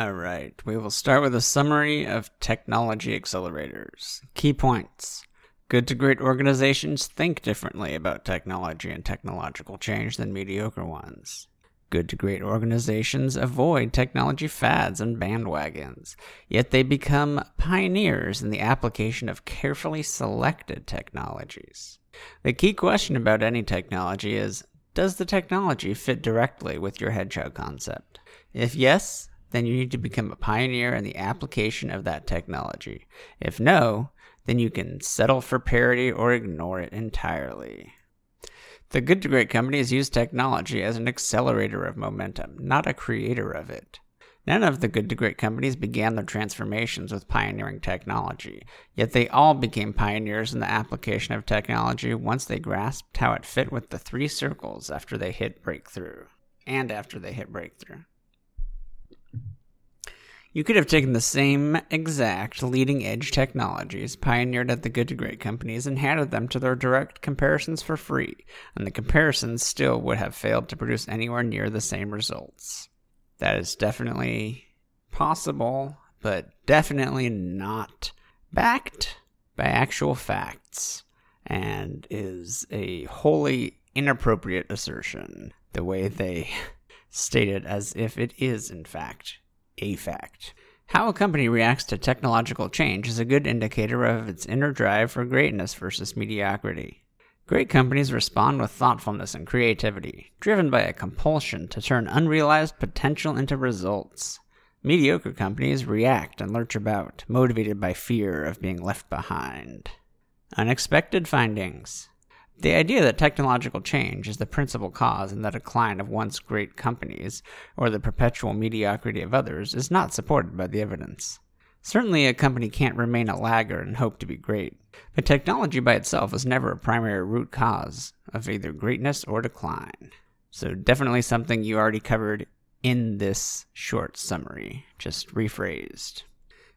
All right, we will start with a summary of technology accelerators. Key points. Good to great organizations think differently about technology and technological change than mediocre ones. Good to great organizations avoid technology fads and bandwagons, yet they become pioneers in the application of carefully selected technologies. The key question about any technology is Does the technology fit directly with your hedgehog concept? If yes, then you need to become a pioneer in the application of that technology. If no, then you can settle for parity or ignore it entirely. The good to great companies use technology as an accelerator of momentum, not a creator of it. None of the good to great companies began their transformations with pioneering technology, yet they all became pioneers in the application of technology once they grasped how it fit with the three circles after they hit breakthrough, and after they hit breakthrough. You could have taken the same exact leading edge technologies pioneered at the good to great companies and handed them to their direct comparisons for free, and the comparisons still would have failed to produce anywhere near the same results. That is definitely possible, but definitely not backed by actual facts, and is a wholly inappropriate assertion, the way they state it as if it is, in fact, a fact. How a company reacts to technological change is a good indicator of its inner drive for greatness versus mediocrity. Great companies respond with thoughtfulness and creativity, driven by a compulsion to turn unrealized potential into results. Mediocre companies react and lurch about, motivated by fear of being left behind. Unexpected findings. The idea that technological change is the principal cause in the decline of once great companies, or the perpetual mediocrity of others, is not supported by the evidence. Certainly, a company can't remain a laggard and hope to be great, but technology by itself is never a primary root cause of either greatness or decline. So, definitely something you already covered in this short summary, just rephrased.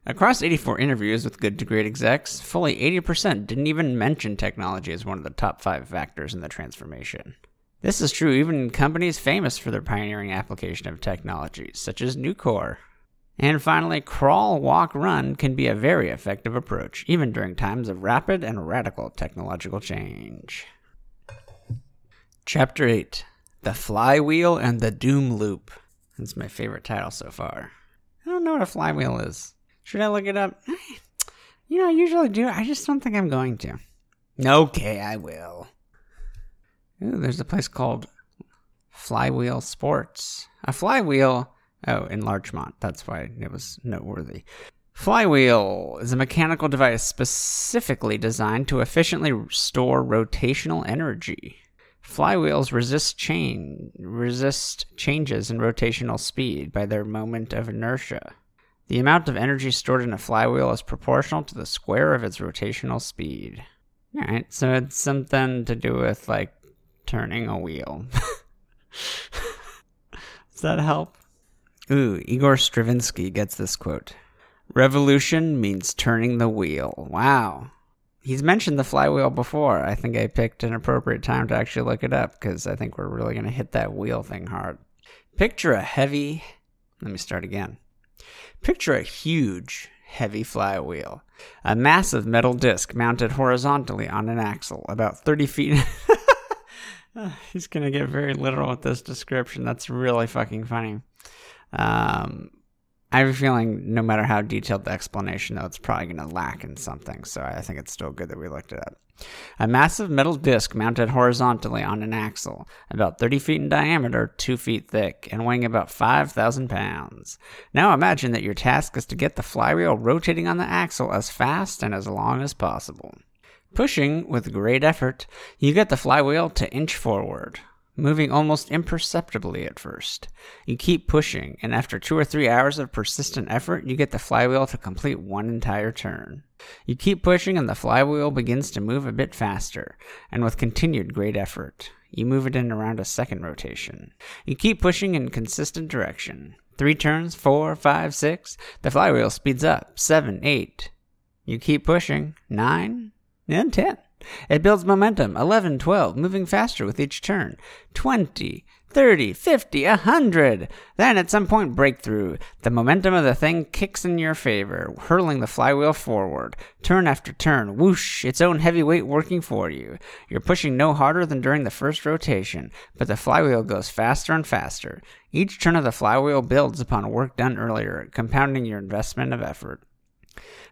Across 84 interviews with good to great execs, fully 80% didn't even mention technology as one of the top five factors in the transformation. This is true even in companies famous for their pioneering application of technology, such as Nucor. And finally, crawl, walk, run can be a very effective approach, even during times of rapid and radical technological change. Chapter 8 The Flywheel and the Doom Loop. That's my favorite title so far. I don't know what a flywheel is. Should I look it up? You know, I usually do. I just don't think I'm going to. Okay, I will. Ooh, there's a place called Flywheel Sports. A flywheel. Oh, in Larchmont. That's why it was noteworthy. Flywheel is a mechanical device specifically designed to efficiently store rotational energy. Flywheels resist chain resist changes in rotational speed by their moment of inertia. The amount of energy stored in a flywheel is proportional to the square of its rotational speed. Alright, so it's something to do with like turning a wheel. Does that help? Ooh, Igor Stravinsky gets this quote Revolution means turning the wheel. Wow. He's mentioned the flywheel before. I think I picked an appropriate time to actually look it up because I think we're really going to hit that wheel thing hard. Picture a heavy. Let me start again. Picture a huge, heavy flywheel, a massive metal disc mounted horizontally on an axle, about 30 feet. He's going to get very literal with this description. That's really fucking funny. Um, I have a feeling no matter how detailed the explanation, though, it's probably going to lack in something. So I think it's still good that we looked it up. A massive metal disc mounted horizontally on an axle, about 30 feet in diameter, 2 feet thick, and weighing about 5,000 pounds. Now imagine that your task is to get the flywheel rotating on the axle as fast and as long as possible. Pushing with great effort, you get the flywheel to inch forward moving almost imperceptibly at first. You keep pushing, and after two or three hours of persistent effort, you get the flywheel to complete one entire turn. You keep pushing, and the flywheel begins to move a bit faster, and with continued great effort. You move it in around a second rotation. You keep pushing in consistent direction. Three turns, four, five, six. The flywheel speeds up. Seven, eight. You keep pushing. Nine, and ten. It builds momentum. 11, 12, moving faster with each turn. 20, 30, 50, 100. Then at some point, breakthrough. The momentum of the thing kicks in your favor, hurling the flywheel forward. Turn after turn, whoosh, its own heavy weight working for you. You're pushing no harder than during the first rotation, but the flywheel goes faster and faster. Each turn of the flywheel builds upon work done earlier, compounding your investment of effort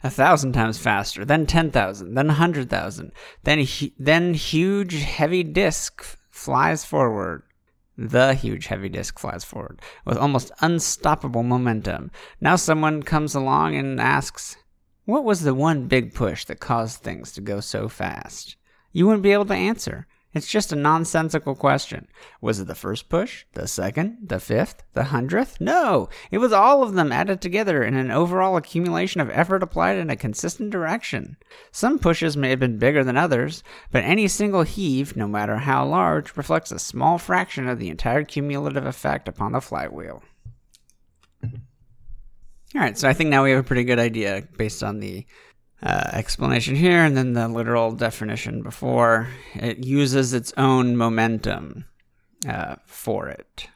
a thousand times faster, then ten thousand, then a hundred thousand, then then huge heavy disc flies forward. The huge heavy disc flies forward with almost unstoppable momentum. Now someone comes along and asks, "What was the one big push that caused things to go so fast?" You wouldn't be able to answer. It's just a nonsensical question. Was it the first push, the second, the fifth, the hundredth? No! It was all of them added together in an overall accumulation of effort applied in a consistent direction. Some pushes may have been bigger than others, but any single heave, no matter how large, reflects a small fraction of the entire cumulative effect upon the flywheel. All right, so I think now we have a pretty good idea based on the uh, explanation here and then the literal definition before. It uses its own momentum uh, for it.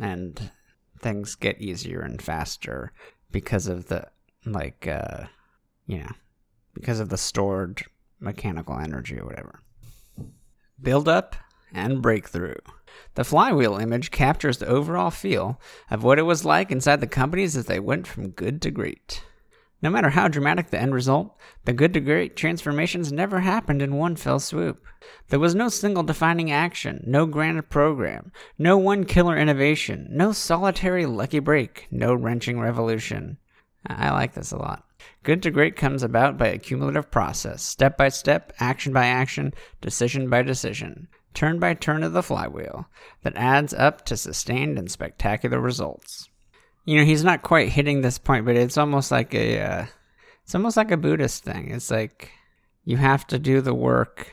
And things get easier and faster because of the, like, uh, you know, because of the stored mechanical energy or whatever. Build up and breakthrough. The flywheel image captures the overall feel of what it was like inside the companies as they went from good to great. No matter how dramatic the end result, the good to great transformations never happened in one fell swoop. There was no single defining action, no grand program, no one killer innovation, no solitary lucky break, no wrenching revolution. I like this a lot. Good to great comes about by a cumulative process, step by step, action by action, decision by decision, turn by turn of the flywheel, that adds up to sustained and spectacular results you know he's not quite hitting this point but it's almost like a uh, it's almost like a buddhist thing. It's like you have to do the work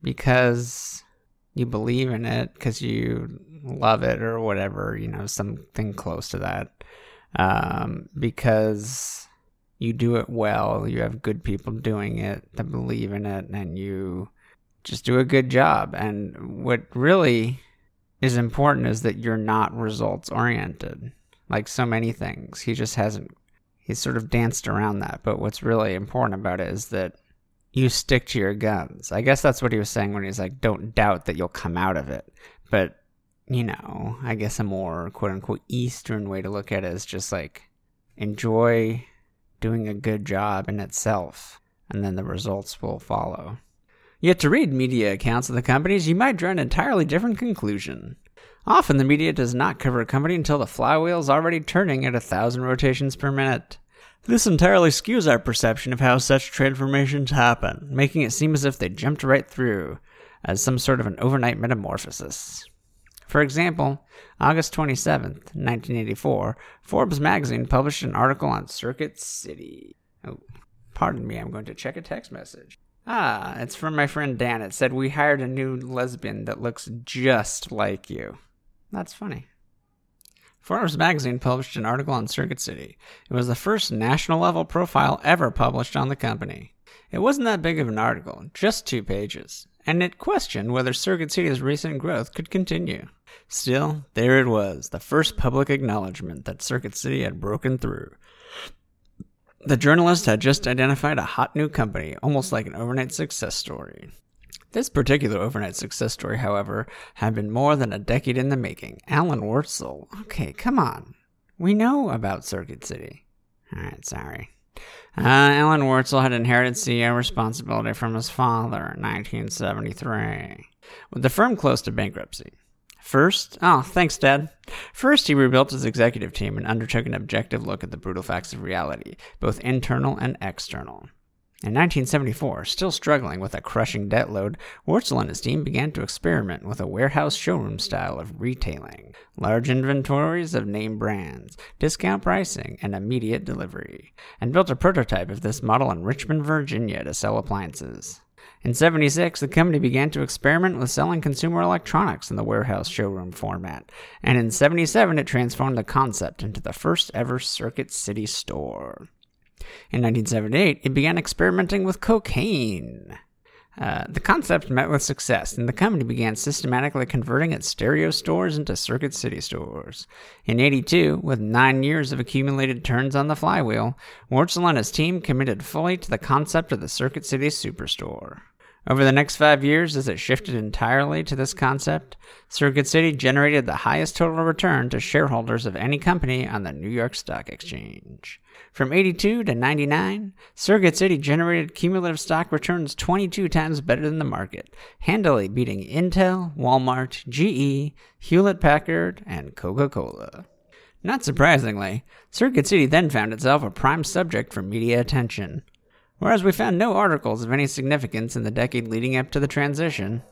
because you believe in it because you love it or whatever you know something close to that. Um, because you do it well you have good people doing it that believe in it and you just do a good job. And what really is important is that you're not results oriented like so many things. He just hasn't, he's sort of danced around that. But what's really important about it is that you stick to your guns. I guess that's what he was saying when he's like, don't doubt that you'll come out of it. But, you know, I guess a more quote unquote Eastern way to look at it is just like enjoy doing a good job in itself, and then the results will follow. Yet to read media accounts of the companies, you might draw an entirely different conclusion. Often the media does not cover a company until the flywheel is already turning at a thousand rotations per minute. This entirely skews our perception of how such transformations happen, making it seem as if they jumped right through, as some sort of an overnight metamorphosis. For example, August 27, 1984, Forbes magazine published an article on Circuit City. Oh, pardon me, I'm going to check a text message. Ah, it's from my friend Dan. It said, We hired a new lesbian that looks just like you. That's funny. Forbes magazine published an article on Circuit City. It was the first national level profile ever published on the company. It wasn't that big of an article, just two pages, and it questioned whether Circuit City's recent growth could continue. Still, there it was, the first public acknowledgement that Circuit City had broken through. The journalist had just identified a hot new company, almost like an overnight success story. This particular overnight success story, however, had been more than a decade in the making. Alan Wurtzel. Okay, come on. We know about Circuit City. Alright, sorry. Uh, Alan Wurtzel had inherited CEO responsibility from his father in 1973, with the firm close to bankruptcy. First, oh, thanks, Dad. First, he rebuilt his executive team and undertook an objective look at the brutal facts of reality, both internal and external. In 1974, still struggling with a crushing debt load, Wurtzel and his team began to experiment with a warehouse showroom style of retailing, large inventories of name brands, discount pricing, and immediate delivery, and built a prototype of this model in Richmond, Virginia to sell appliances. In 76, the company began to experiment with selling consumer electronics in the warehouse showroom format, and in 77 it transformed the concept into the first ever Circuit City store. In 1978, it began experimenting with cocaine. Uh, the concept met with success, and the company began systematically converting its stereo stores into Circuit City stores. In 82, with nine years of accumulated turns on the flywheel, Wurtzel and his team committed fully to the concept of the Circuit City Superstore. Over the next five years, as it shifted entirely to this concept, Circuit City generated the highest total return to shareholders of any company on the New York Stock Exchange. From 82 to 99, Circuit City generated cumulative stock returns 22 times better than the market, handily beating Intel, Walmart, GE, Hewlett Packard, and Coca Cola. Not surprisingly, Circuit City then found itself a prime subject for media attention. Whereas we found no articles of any significance in the decade leading up to the transition,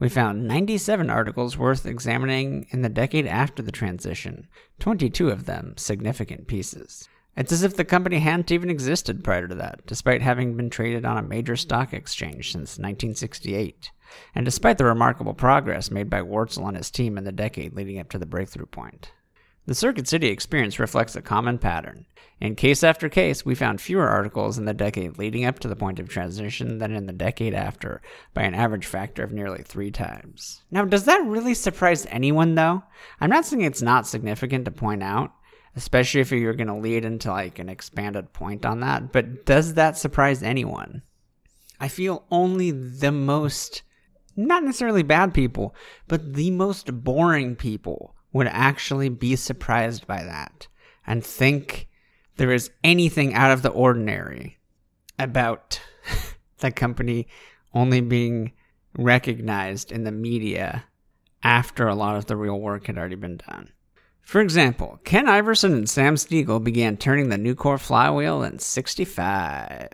we found 97 articles worth examining in the decade after the transition, 22 of them significant pieces. It's as if the company hadn't even existed prior to that, despite having been traded on a major stock exchange since 1968, and despite the remarkable progress made by Wurtzel and his team in the decade leading up to the breakthrough point. The Circuit City experience reflects a common pattern. In case after case, we found fewer articles in the decade leading up to the point of transition than in the decade after, by an average factor of nearly three times. Now, does that really surprise anyone, though? I'm not saying it's not significant to point out, especially if you're going to lead into like an expanded point on that, but does that surprise anyone? I feel only the most, not necessarily bad people, but the most boring people would actually be surprised by that and think there is anything out of the ordinary about the company only being recognized in the media after a lot of the real work had already been done. For example, Ken Iverson and Sam Spiegel began turning the Nucor flywheel in 65.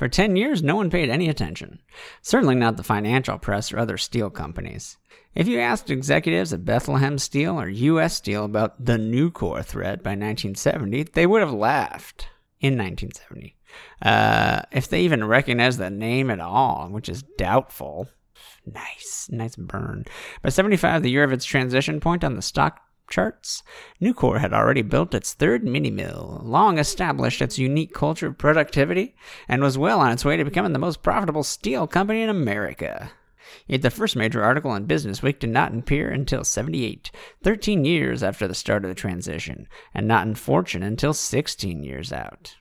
For 10 years, no one paid any attention. Certainly not the financial press or other steel companies. If you asked executives at Bethlehem Steel or U.S. Steel about the Nucor threat by 1970, they would have laughed in 1970. Uh, if they even recognized the name at all, which is doubtful. Nice, nice burn. By 75, the year of its transition point on the stock charts, Nucor had already built its third mini mill, long established its unique culture of productivity, and was well on its way to becoming the most profitable steel company in America. Yet the first major article in Business Week did not appear until 78, 13 years after the start of the transition, and not in Fortune until 16 years out.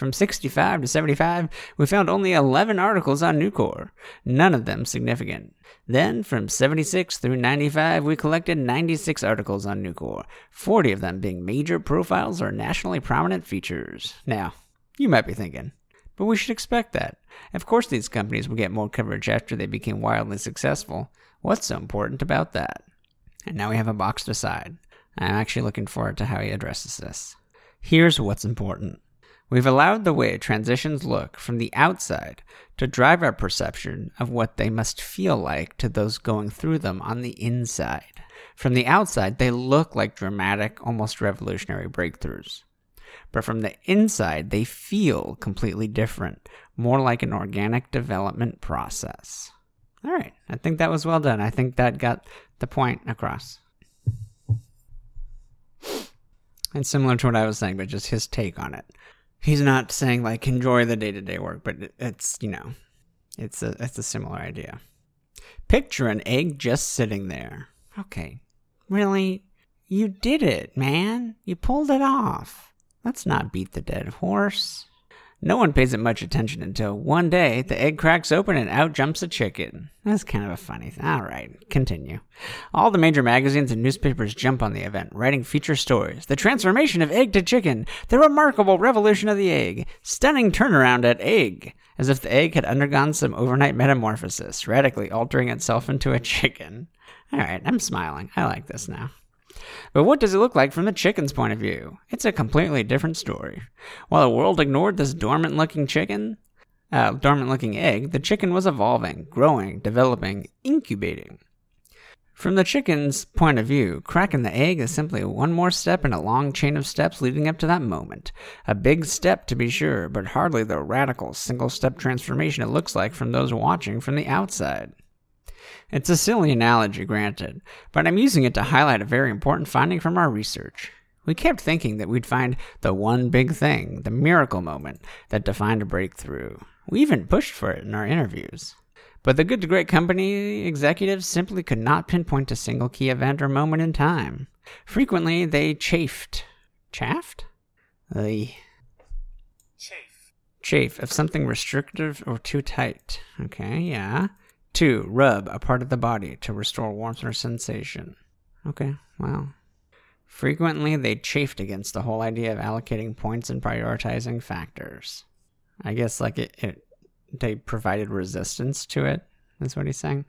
From 65 to 75, we found only 11 articles on Nucor, none of them significant. Then, from 76 through 95, we collected 96 articles on Nucor, 40 of them being major profiles or nationally prominent features. Now, you might be thinking, but we should expect that. Of course, these companies will get more coverage after they became wildly successful. What's so important about that? And now we have a box to decide. I'm actually looking forward to how he addresses this. Here's what's important. We've allowed the way transitions look from the outside to drive our perception of what they must feel like to those going through them on the inside. From the outside, they look like dramatic, almost revolutionary breakthroughs. But from the inside, they feel completely different, more like an organic development process. All right, I think that was well done. I think that got the point across. And similar to what I was saying, but just his take on it. He's not saying like enjoy the day to day work, but it's you know, it's a it's a similar idea. Picture an egg just sitting there. Okay, really, you did it, man. You pulled it off. Let's not beat the dead horse. No one pays it much attention until one day the egg cracks open and out jumps a chicken. That's kind of a funny thing. All right, continue. All the major magazines and newspapers jump on the event, writing feature stories. The transformation of egg to chicken, the remarkable revolution of the egg, stunning turnaround at egg, as if the egg had undergone some overnight metamorphosis, radically altering itself into a chicken. All right, I'm smiling. I like this now. But what does it look like from the chicken's point of view? It's a completely different story. While the world ignored this dormant looking chicken, uh, dormant looking egg, the chicken was evolving, growing, developing, incubating. From the chicken's point of view, cracking the egg is simply one more step in a long chain of steps leading up to that moment. A big step, to be sure, but hardly the radical single step transformation it looks like from those watching from the outside. It's a silly analogy, granted, but I'm using it to highlight a very important finding from our research. We kept thinking that we'd find the one big thing, the miracle moment, that defined a breakthrough. We even pushed for it in our interviews. But the good to great company executives simply could not pinpoint a single key event or moment in time. Frequently, they chafed. Chaffed? They Chafe. chafe if something restrictive or too tight. Okay, yeah. Two, rub a part of the body to restore warmth or sensation. Okay, well. Frequently, they chafed against the whole idea of allocating points and prioritizing factors. I guess, like, it, it they provided resistance to it, is what he's saying.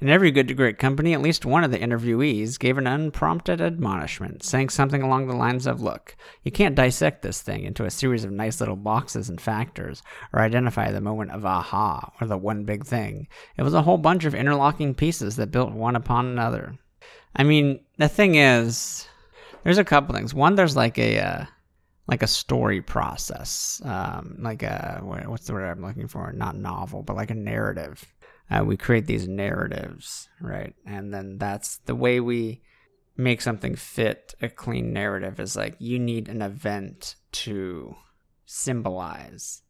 In every good to great company, at least one of the interviewees gave an unprompted admonishment, saying something along the lines of Look, you can't dissect this thing into a series of nice little boxes and factors, or identify the moment of aha, or the one big thing. It was a whole bunch of interlocking pieces that built one upon another. I mean, the thing is, there's a couple things. One, there's like a. Uh, like a story process, um, like a what's the word I'm looking for? Not novel, but like a narrative. Uh, we create these narratives, right? And then that's the way we make something fit a clean narrative is like you need an event to symbolize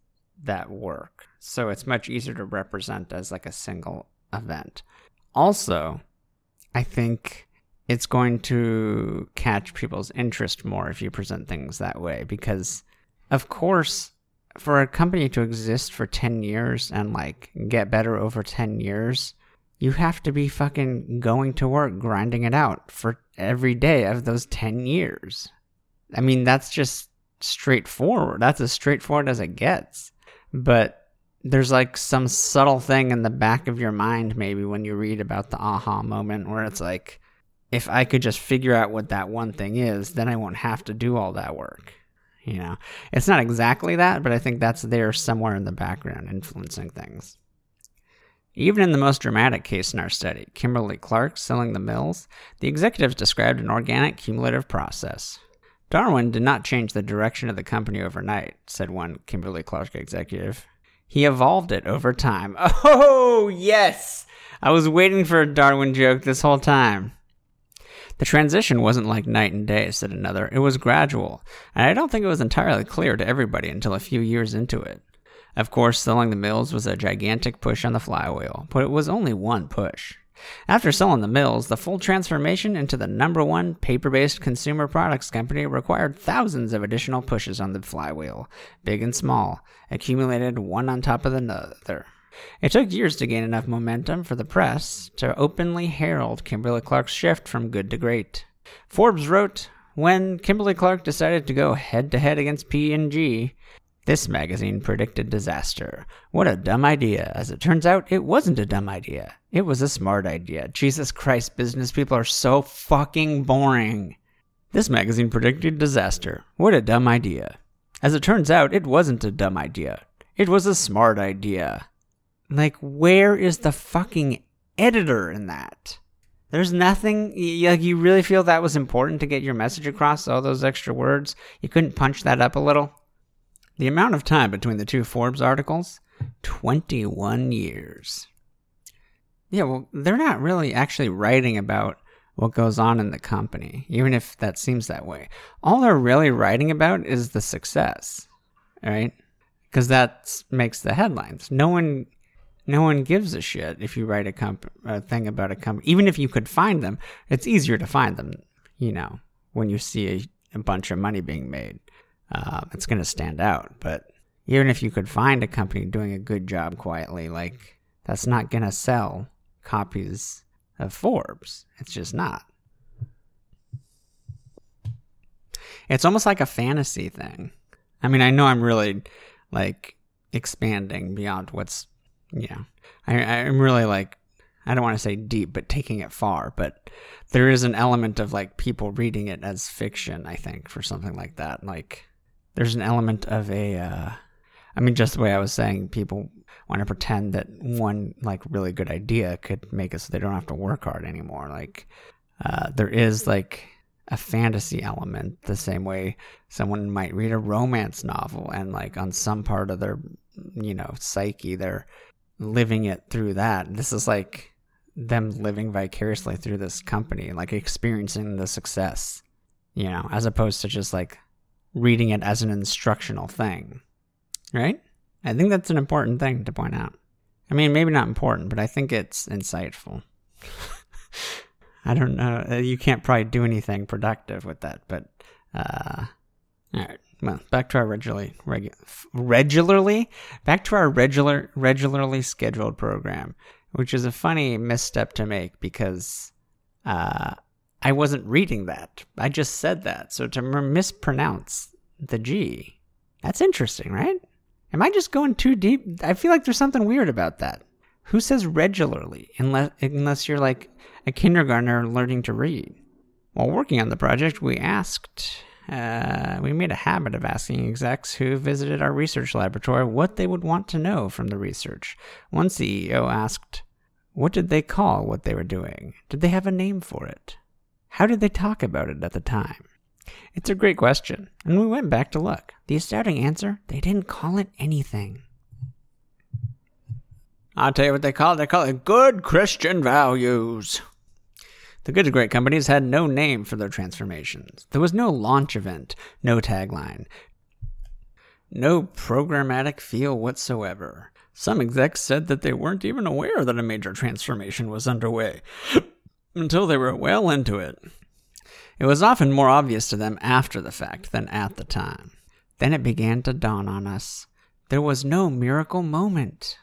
that work. So it's much easier to represent as like a single event. Also, I think it's going to catch people's interest more if you present things that way because of course for a company to exist for 10 years and like get better over 10 years you have to be fucking going to work grinding it out for every day of those 10 years. I mean that's just straightforward. That's as straightforward as it gets. But there's like some subtle thing in the back of your mind maybe when you read about the aha moment where it's like if I could just figure out what that one thing is, then I won't have to do all that work. You know, it's not exactly that, but I think that's there somewhere in the background influencing things. Even in the most dramatic case in our study, Kimberly Clark selling the mills, the executives described an organic cumulative process. Darwin did not change the direction of the company overnight, said one Kimberly Clark executive. He evolved it over time. Oh, yes! I was waiting for a Darwin joke this whole time. The transition wasn't like night and day, said another. It was gradual, and I don't think it was entirely clear to everybody until a few years into it. Of course, selling the mills was a gigantic push on the flywheel, but it was only one push. After selling the mills, the full transformation into the number one paper based consumer products company required thousands of additional pushes on the flywheel, big and small, accumulated one on top of another. It took years to gain enough momentum for the press to openly herald Kimberly Clark's shift from good to great. Forbes wrote, when Kimberly Clark decided to go head to head against P&G, this magazine predicted disaster. What a dumb idea. As it turns out, it wasn't a dumb idea. It was a smart idea. Jesus Christ, business people are so fucking boring. This magazine predicted disaster. What a dumb idea. As it turns out, it wasn't a dumb idea. It was a smart idea. Like, where is the fucking editor in that? There's nothing, like, you really feel that was important to get your message across, all those extra words? You couldn't punch that up a little? The amount of time between the two Forbes articles? 21 years. Yeah, well, they're not really actually writing about what goes on in the company, even if that seems that way. All they're really writing about is the success, right? Because that makes the headlines. No one no one gives a shit if you write a, comp- a thing about a company. Even if you could find them, it's easier to find them, you know, when you see a, a bunch of money being made. Uh, it's going to stand out. But even if you could find a company doing a good job quietly, like, that's not going to sell copies of Forbes. It's just not. It's almost like a fantasy thing. I mean, I know I'm really like expanding beyond what's yeah, I, I'm really like, I don't want to say deep, but taking it far. But there is an element of like people reading it as fiction. I think for something like that, like there's an element of a. Uh, I mean, just the way I was saying, people want to pretend that one like really good idea could make it so they don't have to work hard anymore. Like uh, there is like a fantasy element the same way someone might read a romance novel and like on some part of their you know psyche they're living it through that. This is like them living vicariously through this company, like experiencing the success, you know, as opposed to just like reading it as an instructional thing. Right? I think that's an important thing to point out. I mean, maybe not important, but I think it's insightful. I don't know. You can't probably do anything productive with that, but uh, all right. Well, back to our regularly regu- regularly back to our regular regularly scheduled program, which is a funny misstep to make because uh, I wasn't reading that. I just said that. So to mispronounce the G, that's interesting, right? Am I just going too deep? I feel like there's something weird about that. Who says regularly unless unless you're like a kindergartner learning to read? While working on the project, we asked uh, we made a habit of asking execs who visited our research laboratory what they would want to know from the research. One CEO asked, What did they call what they were doing? Did they have a name for it? How did they talk about it at the time? It's a great question, and we went back to look. The astounding answer they didn't call it anything. I'll tell you what they call it. They call it good Christian values. The Good to Great companies had no name for their transformations. There was no launch event, no tagline, no programmatic feel whatsoever. Some execs said that they weren't even aware that a major transformation was underway until they were well into it. It was often more obvious to them after the fact than at the time. Then it began to dawn on us. There was no miracle moment.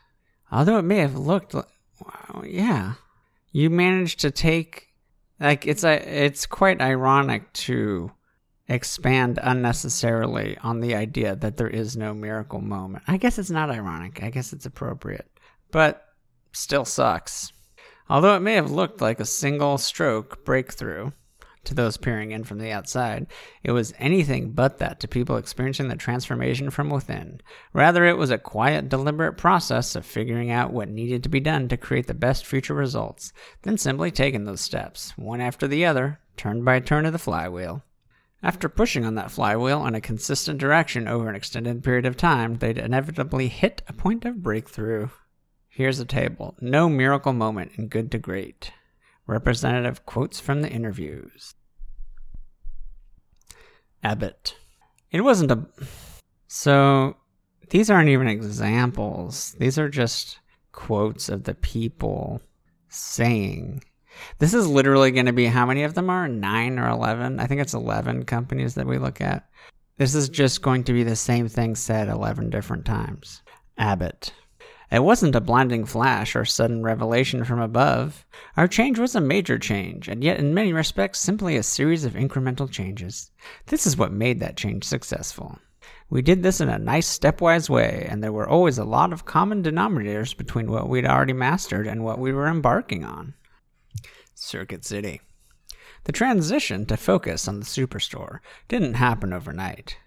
Although it may have looked like, well, yeah, you managed to take, like, it's a, it's quite ironic to expand unnecessarily on the idea that there is no miracle moment. I guess it's not ironic. I guess it's appropriate, but still sucks. Although it may have looked like a single stroke breakthrough, to those peering in from the outside. It was anything but that to people experiencing the transformation from within. Rather, it was a quiet, deliberate process of figuring out what needed to be done to create the best future results, then simply taking those steps, one after the other, turn by turn of the flywheel. After pushing on that flywheel in a consistent direction over an extended period of time, they'd inevitably hit a point of breakthrough. Here's a table. No miracle moment in good to great. Representative quotes from the interviews. Abbott. It wasn't a. So, these aren't even examples. These are just quotes of the people saying. This is literally going to be how many of them are? Nine or 11? I think it's 11 companies that we look at. This is just going to be the same thing said 11 different times. Abbott. It wasn't a blinding flash or sudden revelation from above. Our change was a major change, and yet in many respects simply a series of incremental changes. This is what made that change successful. We did this in a nice stepwise way, and there were always a lot of common denominators between what we'd already mastered and what we were embarking on. Circuit City. The transition to focus on the Superstore didn't happen overnight.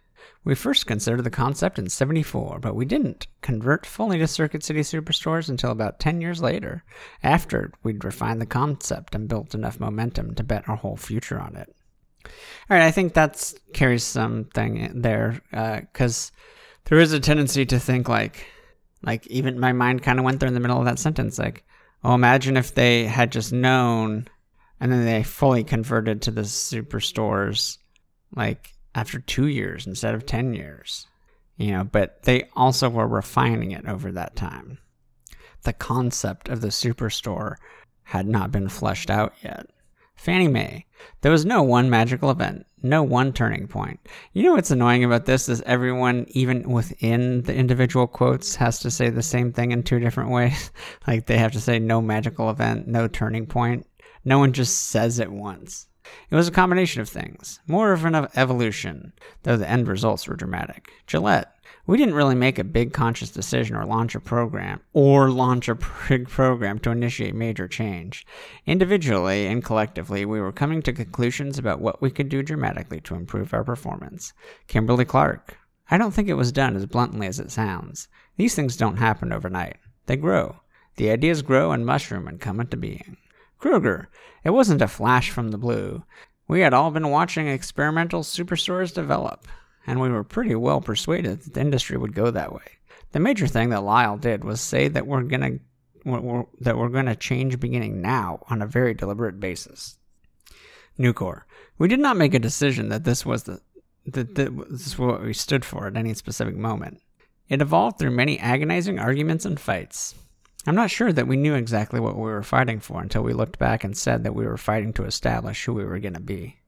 We first considered the concept in 74, but we didn't convert fully to Circuit City Superstores until about 10 years later, after we'd refined the concept and built enough momentum to bet our whole future on it. All right, I think that carries something there, because uh, there is a tendency to think like, like even my mind kind of went there in the middle of that sentence, like, oh, imagine if they had just known, and then they fully converted to the superstores, like after two years instead of 10 years. You know, but they also were refining it over that time. The concept of the superstore had not been fleshed out yet. Fannie Mae. There was no one magical event, no one turning point. You know what's annoying about this is everyone, even within the individual quotes, has to say the same thing in two different ways. like they have to say no magical event, no turning point. No one just says it once. It was a combination of things, more of an evolution, though the end results were dramatic. Gillette. We didn't really make a big conscious decision or launch a program, or launch a big program to initiate major change. Individually and collectively, we were coming to conclusions about what we could do dramatically to improve our performance. Kimberly Clark. I don't think it was done as bluntly as it sounds. These things don't happen overnight. They grow. The ideas grow and mushroom and come into being. Kroger. It wasn't a flash from the blue. We had all been watching experimental superstores develop, and we were pretty well persuaded that the industry would go that way. The major thing that Lyle did was say that we're gonna we're, that we're gonna change beginning now on a very deliberate basis. Nucor. We did not make a decision that this was the that this was what we stood for at any specific moment. It evolved through many agonizing arguments and fights. I'm not sure that we knew exactly what we were fighting for until we looked back and said that we were fighting to establish who we were going to be.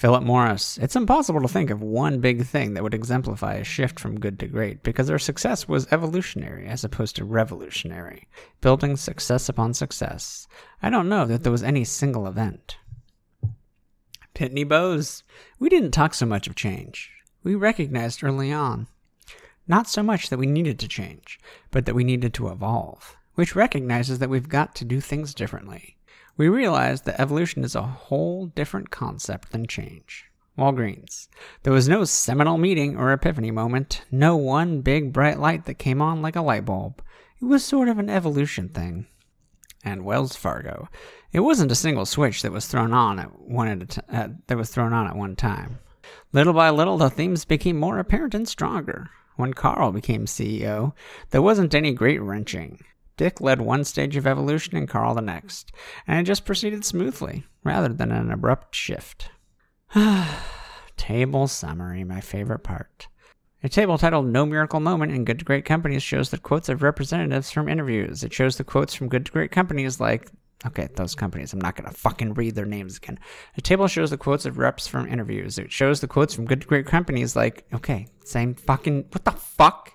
Philip Morris, it's impossible to think of one big thing that would exemplify a shift from good to great because our success was evolutionary as opposed to revolutionary, building success upon success. I don't know that there was any single event. Pitney Bowes, we didn't talk so much of change. We recognized early on. Not so much that we needed to change, but that we needed to evolve, which recognizes that we've got to do things differently we realized that evolution is a whole different concept than change. Walgreens. There was no seminal meeting or epiphany moment, no one big bright light that came on like a light bulb. It was sort of an evolution thing. And Wells Fargo. It wasn't a single switch that was thrown on at one at at, uh, that was thrown on at one time. Little by little, the themes became more apparent and stronger. When Carl became CEO, there wasn't any great wrenching. Dick led one stage of evolution and Carl the next, and it just proceeded smoothly, rather than an abrupt shift. table summary, my favorite part. A table titled No Miracle Moment in Good to Great Companies shows the quotes of representatives from interviews. It shows the quotes from good to great companies like, okay, those companies, I'm not going to fucking read their names again. The table shows the quotes of reps from interviews. It shows the quotes from good to great companies like, okay, same fucking, what the fuck?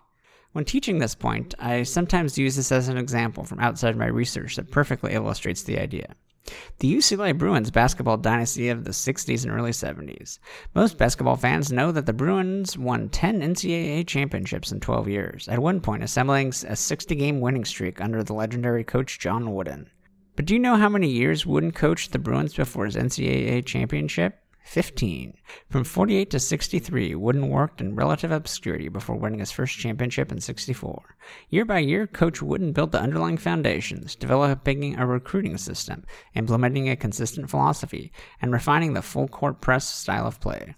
When teaching this point, I sometimes use this as an example from outside my research that perfectly illustrates the idea. The UCLA Bruins basketball dynasty of the 60s and early 70s. Most basketball fans know that the Bruins won 10 NCAA championships in 12 years, at one point assembling a 60 game winning streak under the legendary coach John Wooden. But do you know how many years Wooden coached the Bruins before his NCAA championship? 15. From 48 to 63, Wooden worked in relative obscurity before winning his first championship in 64. Year by year, Coach Wooden built the underlying foundations, developing a recruiting system, implementing a consistent philosophy, and refining the full court press style of play.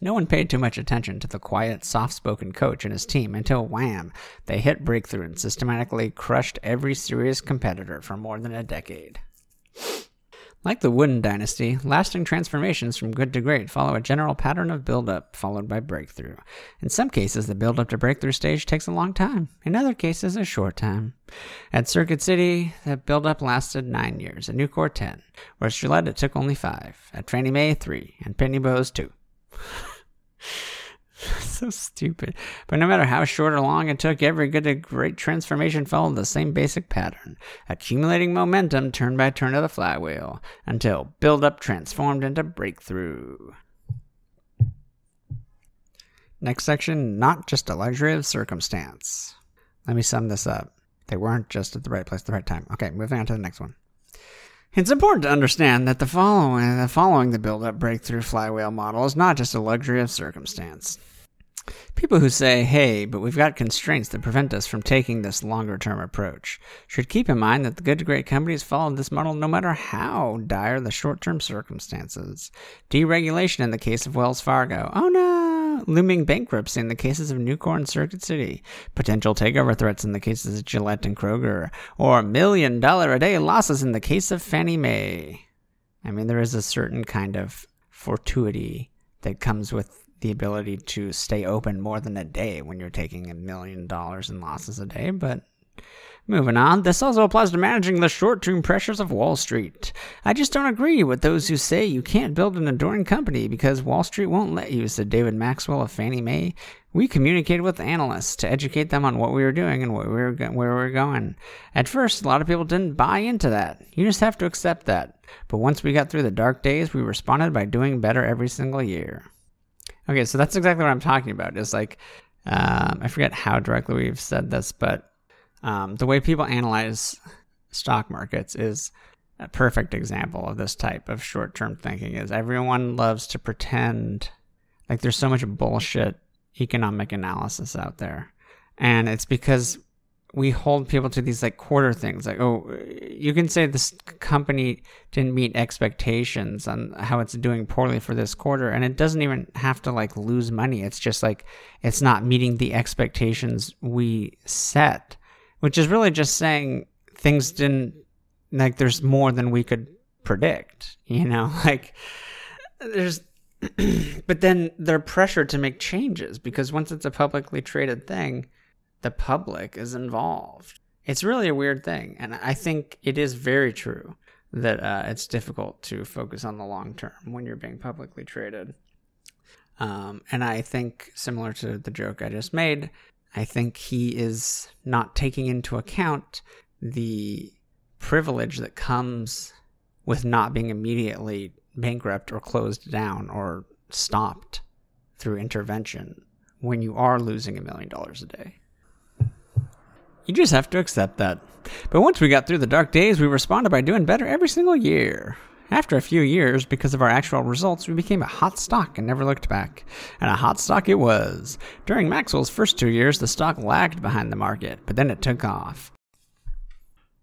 No one paid too much attention to the quiet, soft spoken coach and his team until wham, they hit breakthrough and systematically crushed every serious competitor for more than a decade. Like the Wooden dynasty, lasting transformations from good to great follow a general pattern of build-up followed by breakthrough. In some cases, the build-up to breakthrough stage takes a long time. In other cases, a short time. At Circuit City, the build-up lasted nine years. At Nucor, ten. Whereas Gillette, it took only five. At Fannie Mae, three. And Pitney Bowes, two. so stupid. But no matter how short or long it took, every good to great transformation followed the same basic pattern, accumulating momentum turn by turn of the flywheel, until build up transformed into breakthrough. Next section, not just a luxury of circumstance. Let me sum this up. They weren't just at the right place at the right time. Okay, moving on to the next one. It's important to understand that the following, the following the build-up breakthrough flywheel model is not just a luxury of circumstance. People who say, hey, but we've got constraints that prevent us from taking this longer term approach, should keep in mind that the good to great companies followed this model no matter how dire the short term circumstances. Deregulation in the case of Wells Fargo. Oh no! Looming bankruptcy in the cases of Nucor and Circuit City. Potential takeover threats in the cases of Gillette and Kroger. Or million dollar a day losses in the case of Fannie Mae. I mean, there is a certain kind of fortuity that comes with the ability to stay open more than a day when you're taking a million dollars in losses a day, but Moving on, this also applies to managing the short term pressures of Wall Street. I just don't agree with those who say you can't build an enduring company because Wall Street won't let you, said David Maxwell of Fannie Mae. We communicated with analysts to educate them on what we were doing and we were where we were going. At first, a lot of people didn't buy into that. You just have to accept that. But once we got through the dark days, we responded by doing better every single year. Okay, so that's exactly what I'm talking about. Is like, um, I forget how directly we've said this, but um, the way people analyze stock markets is a perfect example of this type of short-term thinking. Is everyone loves to pretend like there's so much bullshit economic analysis out there, and it's because we hold people to these like quarter things like oh you can say this company didn't meet expectations on how it's doing poorly for this quarter and it doesn't even have to like lose money it's just like it's not meeting the expectations we set which is really just saying things didn't like there's more than we could predict you know like there's but then they're pressured to make changes because once it's a publicly traded thing the public is involved. It's really a weird thing. And I think it is very true that uh, it's difficult to focus on the long term when you're being publicly traded. Um, and I think, similar to the joke I just made, I think he is not taking into account the privilege that comes with not being immediately bankrupt or closed down or stopped through intervention when you are losing a million dollars a day. You just have to accept that. But once we got through the dark days, we responded by doing better every single year. After a few years, because of our actual results, we became a hot stock and never looked back. And a hot stock it was. During Maxwell's first two years, the stock lagged behind the market, but then it took off.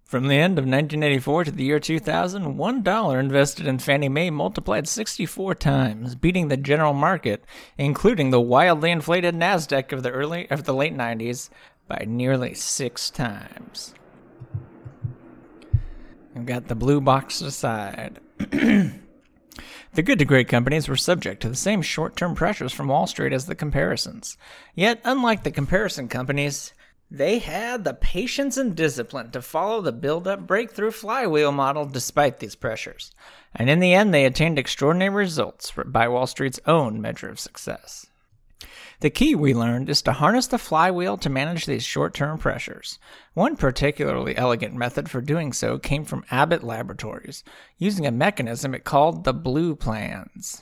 From the end of 1984 to the year 2000, $1 invested in Fannie Mae multiplied 64 times, beating the general market, including the wildly inflated Nasdaq of the early of the late 90s, by nearly 6 times. I've got the blue box aside. the good to great companies were subject to the same short term pressures from Wall Street as the comparisons. Yet, unlike the comparison companies, they had the patience and discipline to follow the build up breakthrough flywheel model despite these pressures. And in the end, they attained extraordinary results by Wall Street's own measure of success. The key, we learned, is to harness the flywheel to manage these short term pressures. One particularly elegant method for doing so came from Abbott Laboratories, using a mechanism it called the Blue Plans.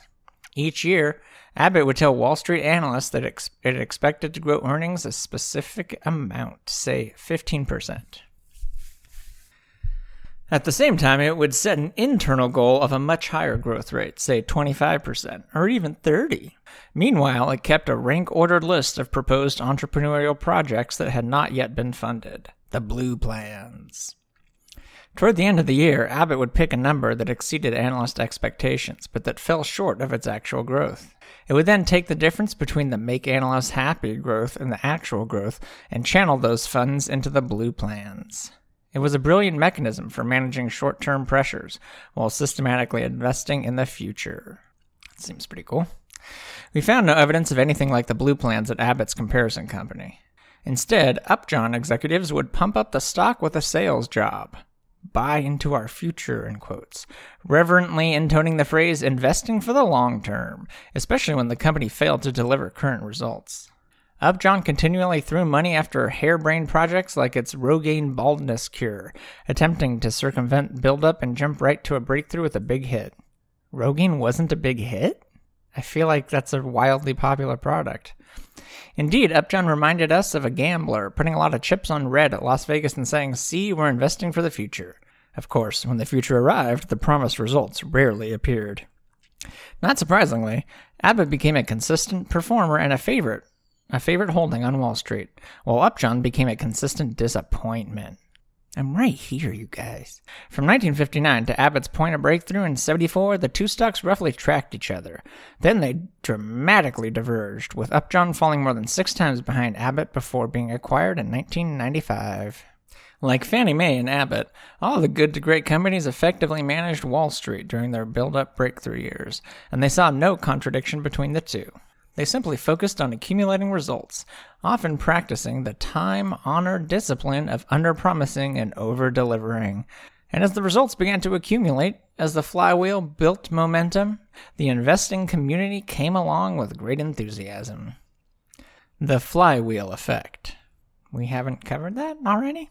Each year, Abbott would tell Wall Street analysts that it expected to grow earnings a specific amount, say 15%. At the same time, it would set an internal goal of a much higher growth rate, say 25% or even 30. Meanwhile, it kept a rank ordered list of proposed entrepreneurial projects that had not yet been funded, the blue plans. Toward the end of the year, Abbott would pick a number that exceeded analyst expectations, but that fell short of its actual growth. It would then take the difference between the make analysts happy growth and the actual growth and channel those funds into the blue plans. It was a brilliant mechanism for managing short term pressures while systematically investing in the future. That seems pretty cool. We found no evidence of anything like the blue plans at Abbott's comparison company. Instead, Upjohn executives would pump up the stock with a sales job. Buy into our future, in quotes, reverently intoning the phrase investing for the long term, especially when the company failed to deliver current results. Upjohn continually threw money after harebrained projects like its Rogaine baldness cure, attempting to circumvent buildup and jump right to a breakthrough with a big hit. Rogaine wasn't a big hit? I feel like that's a wildly popular product. Indeed, Upjohn reminded us of a gambler putting a lot of chips on red at Las Vegas and saying, See, we're investing for the future. Of course, when the future arrived, the promised results rarely appeared. Not surprisingly, Abbott became a consistent performer and a favorite a favorite holding on Wall Street, while Upjohn became a consistent disappointment. I'm right here, you guys. From 1959 to Abbott's point of breakthrough in 74, the two stocks roughly tracked each other. Then they dramatically diverged, with Upjohn falling more than six times behind Abbott before being acquired in 1995. Like Fannie Mae and Abbott, all the good to great companies effectively managed Wall Street during their build up breakthrough years, and they saw no contradiction between the two. They simply focused on accumulating results, often practicing the time honored discipline of under-promising and over delivering. And as the results began to accumulate, as the flywheel built momentum, the investing community came along with great enthusiasm. The flywheel effect. We haven't covered that already?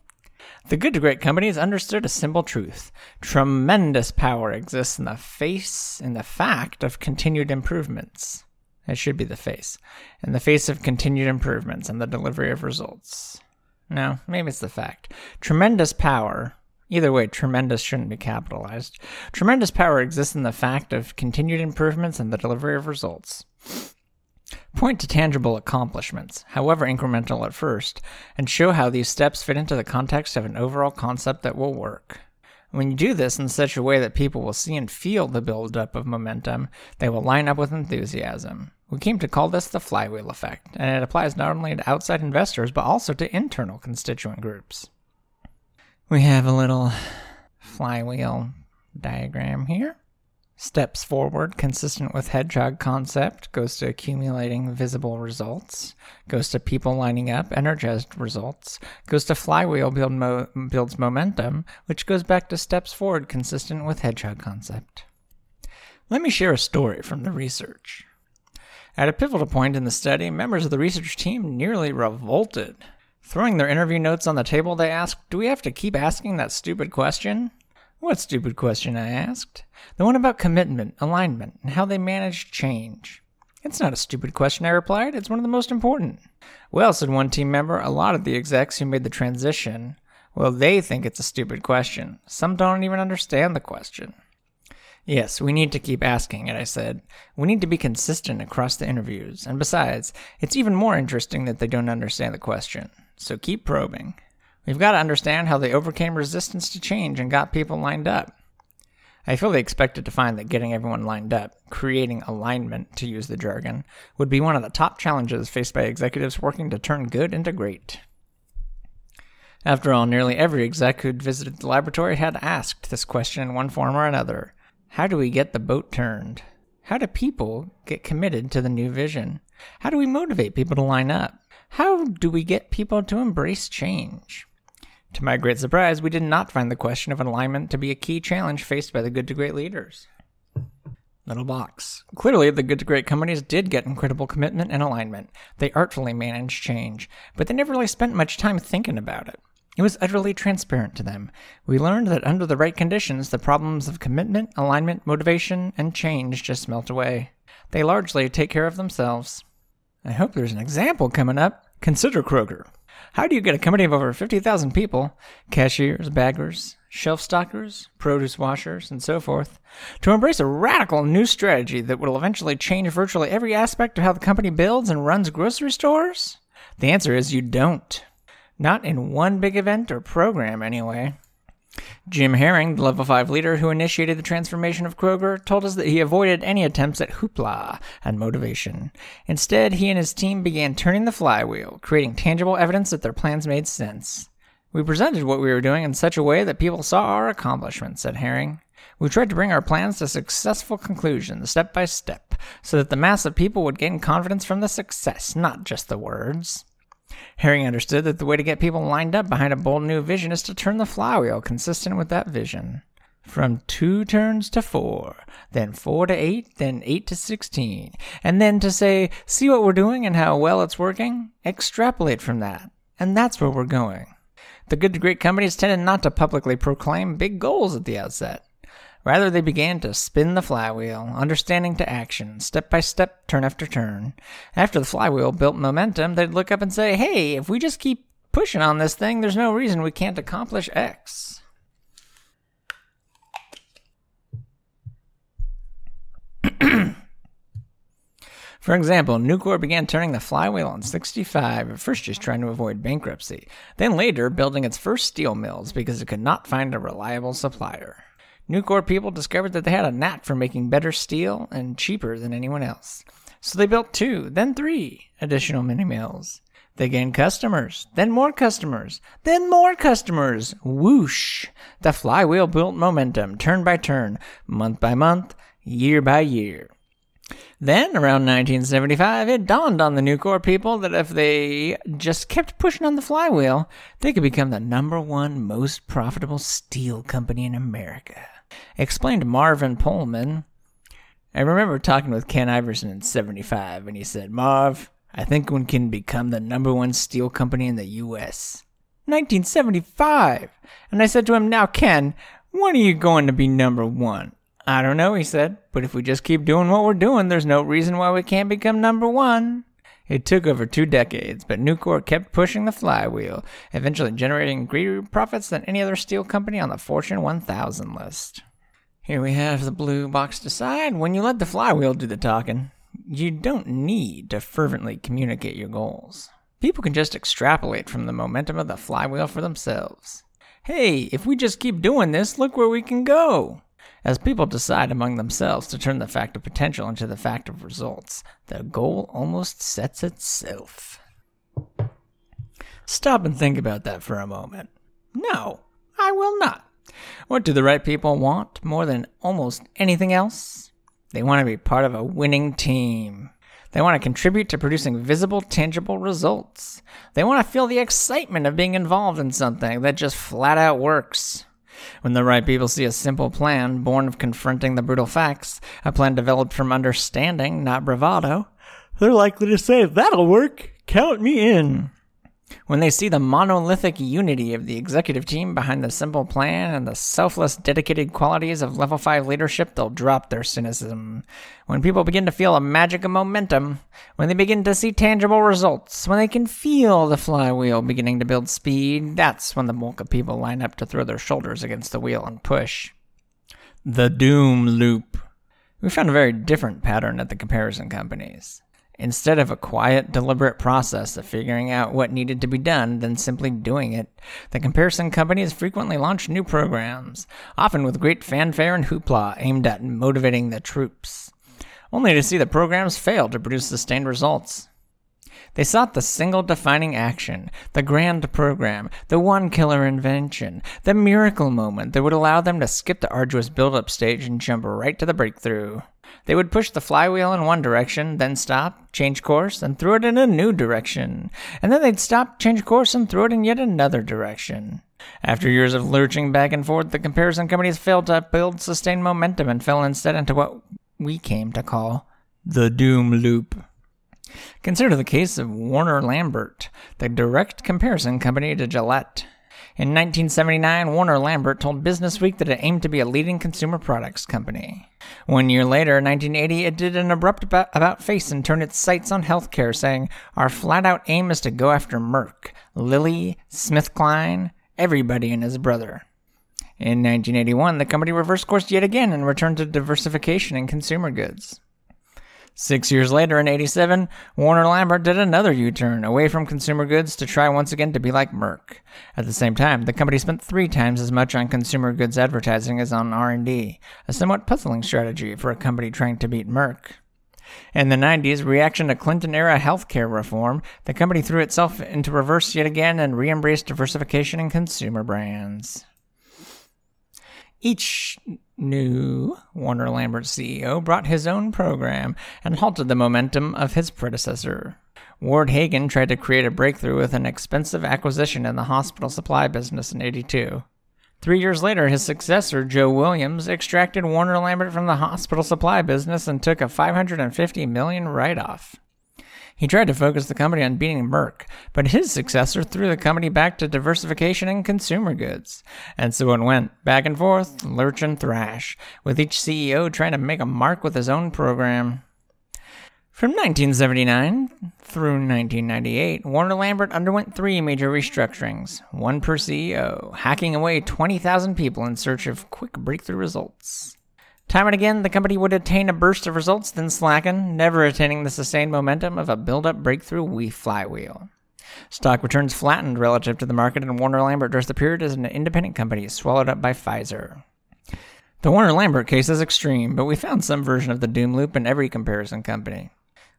The good to great companies understood a simple truth. Tremendous power exists in the face in the fact of continued improvements. It should be the face. In the face of continued improvements and the delivery of results. No, maybe it's the fact. Tremendous power. Either way, tremendous shouldn't be capitalized. Tremendous power exists in the fact of continued improvements and the delivery of results. Point to tangible accomplishments, however incremental at first, and show how these steps fit into the context of an overall concept that will work. When you do this in such a way that people will see and feel the buildup of momentum, they will line up with enthusiasm. We came to call this the flywheel effect, and it applies not only to outside investors but also to internal constituent groups. We have a little flywheel diagram here. Steps forward, consistent with hedgehog concept, goes to accumulating visible results, goes to people lining up, energized results, goes to flywheel build mo- builds momentum, which goes back to steps forward, consistent with hedgehog concept. Let me share a story from the research. At a pivotal point in the study, members of the research team nearly revolted. Throwing their interview notes on the table, they asked, Do we have to keep asking that stupid question? What stupid question? I asked. The one about commitment, alignment, and how they manage change. It's not a stupid question, I replied. It's one of the most important. Well, said one team member, a lot of the execs who made the transition, well, they think it's a stupid question. Some don't even understand the question. Yes, we need to keep asking it, I said. We need to be consistent across the interviews. And besides, it's even more interesting that they don't understand the question. So keep probing. We've got to understand how they overcame resistance to change and got people lined up. I fully expected to find that getting everyone lined up, creating alignment, to use the jargon, would be one of the top challenges faced by executives working to turn good into great. After all, nearly every exec who'd visited the laboratory had asked this question in one form or another How do we get the boat turned? How do people get committed to the new vision? How do we motivate people to line up? How do we get people to embrace change? To my great surprise, we did not find the question of alignment to be a key challenge faced by the good to great leaders. Little box. Clearly, the good to great companies did get incredible commitment and alignment. They artfully managed change, but they never really spent much time thinking about it. It was utterly transparent to them. We learned that under the right conditions, the problems of commitment, alignment, motivation, and change just melt away. They largely take care of themselves. I hope there's an example coming up. Consider Kroger. How do you get a company of over 50,000 people, cashiers, baggers, shelf stockers, produce washers, and so forth, to embrace a radical new strategy that will eventually change virtually every aspect of how the company builds and runs grocery stores? The answer is you don't. Not in one big event or program, anyway. Jim Herring, the level 5 leader who initiated the transformation of Kroger, told us that he avoided any attempts at hoopla and motivation. Instead, he and his team began turning the flywheel, creating tangible evidence that their plans made sense. We presented what we were doing in such a way that people saw our accomplishments, said Herring. We tried to bring our plans to successful conclusion, step by step, so that the mass of people would gain confidence from the success, not just the words. Herring understood that the way to get people lined up behind a bold new vision is to turn the flywheel consistent with that vision. From two turns to four, then four to eight, then eight to sixteen, and then to say, see what we're doing and how well it's working? Extrapolate from that. And that's where we're going. The good to great companies tended not to publicly proclaim big goals at the outset. Rather, they began to spin the flywheel, understanding to action, step by step, turn after turn. After the flywheel built momentum, they'd look up and say, hey, if we just keep pushing on this thing, there's no reason we can't accomplish X. For example, Nucor began turning the flywheel in 65, at first just trying to avoid bankruptcy, then later building its first steel mills because it could not find a reliable supplier. Nucor people discovered that they had a knack for making better steel and cheaper than anyone else. So they built two, then three additional mini mills. They gained customers, then more customers, then more customers. Whoosh! The flywheel built momentum, turn by turn, month by month, year by year. Then, around 1975, it dawned on the Nucor people that if they just kept pushing on the flywheel, they could become the number one most profitable steel company in America. Explained Marvin Pullman. I remember talking with Ken Iverson in 75, and he said, Marv, I think we can become the number one steel company in the U.S. 1975! And I said to him, Now, Ken, when are you going to be number one? I don't know, he said, but if we just keep doing what we're doing, there's no reason why we can't become number one. It took over two decades, but Nucor kept pushing the flywheel, eventually generating greater profits than any other steel company on the Fortune 1000 list. Here we have the blue box decide when you let the flywheel do the talking, you don't need to fervently communicate your goals. People can just extrapolate from the momentum of the flywheel for themselves. Hey, if we just keep doing this, look where we can go. As people decide among themselves to turn the fact of potential into the fact of results, the goal almost sets itself. Stop and think about that for a moment. No, I will not. What do the right people want more than almost anything else? They want to be part of a winning team. They want to contribute to producing visible, tangible results. They want to feel the excitement of being involved in something that just flat out works. When the right people see a simple plan born of confronting the brutal facts, a plan developed from understanding, not bravado, they're likely to say, That'll work. Count me in. When they see the monolithic unity of the executive team behind the simple plan and the selfless, dedicated qualities of level 5 leadership, they'll drop their cynicism. When people begin to feel a magic of momentum, when they begin to see tangible results, when they can feel the flywheel beginning to build speed, that's when the bulk of people line up to throw their shoulders against the wheel and push. The doom loop. We found a very different pattern at the comparison companies. Instead of a quiet, deliberate process of figuring out what needed to be done, then simply doing it, the comparison companies frequently launch new programs, often with great fanfare and hoopla aimed at motivating the troops, only to see the programs fail to produce sustained results. They sought the single defining action, the grand program, the one killer invention, the miracle moment that would allow them to skip the arduous build up stage and jump right to the breakthrough. They would push the flywheel in one direction, then stop, change course, and throw it in a new direction. And then they'd stop, change course, and throw it in yet another direction. After years of lurching back and forth, the comparison companies failed to build sustained momentum and fell instead into what we came to call the doom loop. Consider the case of Warner Lambert, the direct comparison company to Gillette. In 1979, Warner Lambert told Business Week that it aimed to be a leading consumer products company. One year later, 1980, it did an abrupt about face and turned its sights on healthcare, saying, Our flat out aim is to go after Merck, Lilly, SmithKline, everybody and his brother. In 1981, the company reversed course yet again and returned to diversification in consumer goods. Six years later, in 87, Warner Lambert did another U-turn away from consumer goods to try once again to be like Merck. At the same time, the company spent three times as much on consumer goods advertising as on R&D, a somewhat puzzling strategy for a company trying to beat Merck. In the 90s, reaction to Clinton-era healthcare reform, the company threw itself into reverse yet again and re-embraced diversification in consumer brands. Each new Warner Lambert CEO brought his own program and halted the momentum of his predecessor. Ward Hagan tried to create a breakthrough with an expensive acquisition in the hospital supply business in 82. Three years later, his successor, Joe Williams, extracted Warner Lambert from the hospital supply business and took a 550 million write-off. He tried to focus the company on beating Merck, but his successor threw the company back to diversification in consumer goods. And so it went back and forth, lurch and thrash, with each CEO trying to make a mark with his own program. From 1979 through 1998, Warner Lambert underwent three major restructurings, one per CEO, hacking away 20,000 people in search of quick breakthrough results. Time and again, the company would attain a burst of results, then slacken, never attaining the sustained momentum of a build up breakthrough flywheel. Stock returns flattened relative to the market, and Warner Lambert during the period as an independent company swallowed up by Pfizer. The Warner Lambert case is extreme, but we found some version of the doom loop in every comparison company.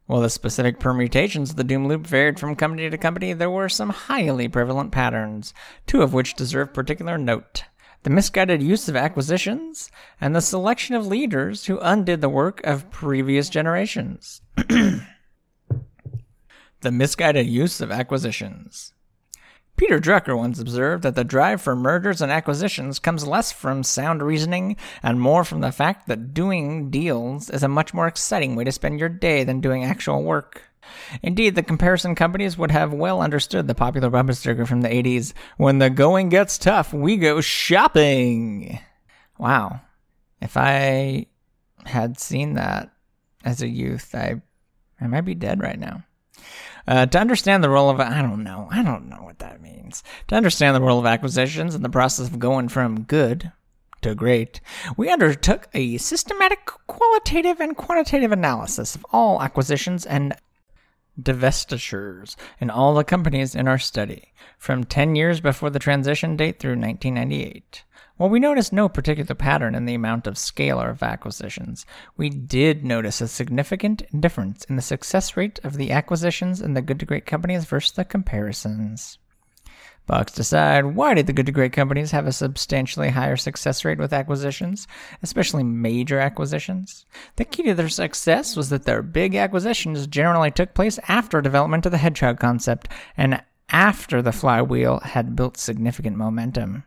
While the specific permutations of the doom loop varied from company to company, there were some highly prevalent patterns, two of which deserve particular note the misguided use of acquisitions, and the selection of leaders who undid the work of previous generations. the misguided use of acquisitions. Peter Drucker once observed that the drive for mergers and acquisitions comes less from sound reasoning and more from the fact that doing deals is a much more exciting way to spend your day than doing actual work. Indeed, the comparison companies would have well understood the popular bumper sticker from the 80s when the going gets tough, we go shopping. Wow. If I had seen that as a youth, I, I might be dead right now. Uh, to understand the role of, I don't know, I don't know what that means. To understand the role of acquisitions and the process of going from good to great, we undertook a systematic qualitative and quantitative analysis of all acquisitions and divestitures in all the companies in our study, from 10 years before the transition date through 1998. While we noticed no particular pattern in the amount of scale of acquisitions, we did notice a significant difference in the success rate of the acquisitions in the good to great companies versus the comparisons. Box decide why did the good to great companies have a substantially higher success rate with acquisitions, especially major acquisitions? The key to their success was that their big acquisitions generally took place after development of the hedgehog concept and after the flywheel had built significant momentum.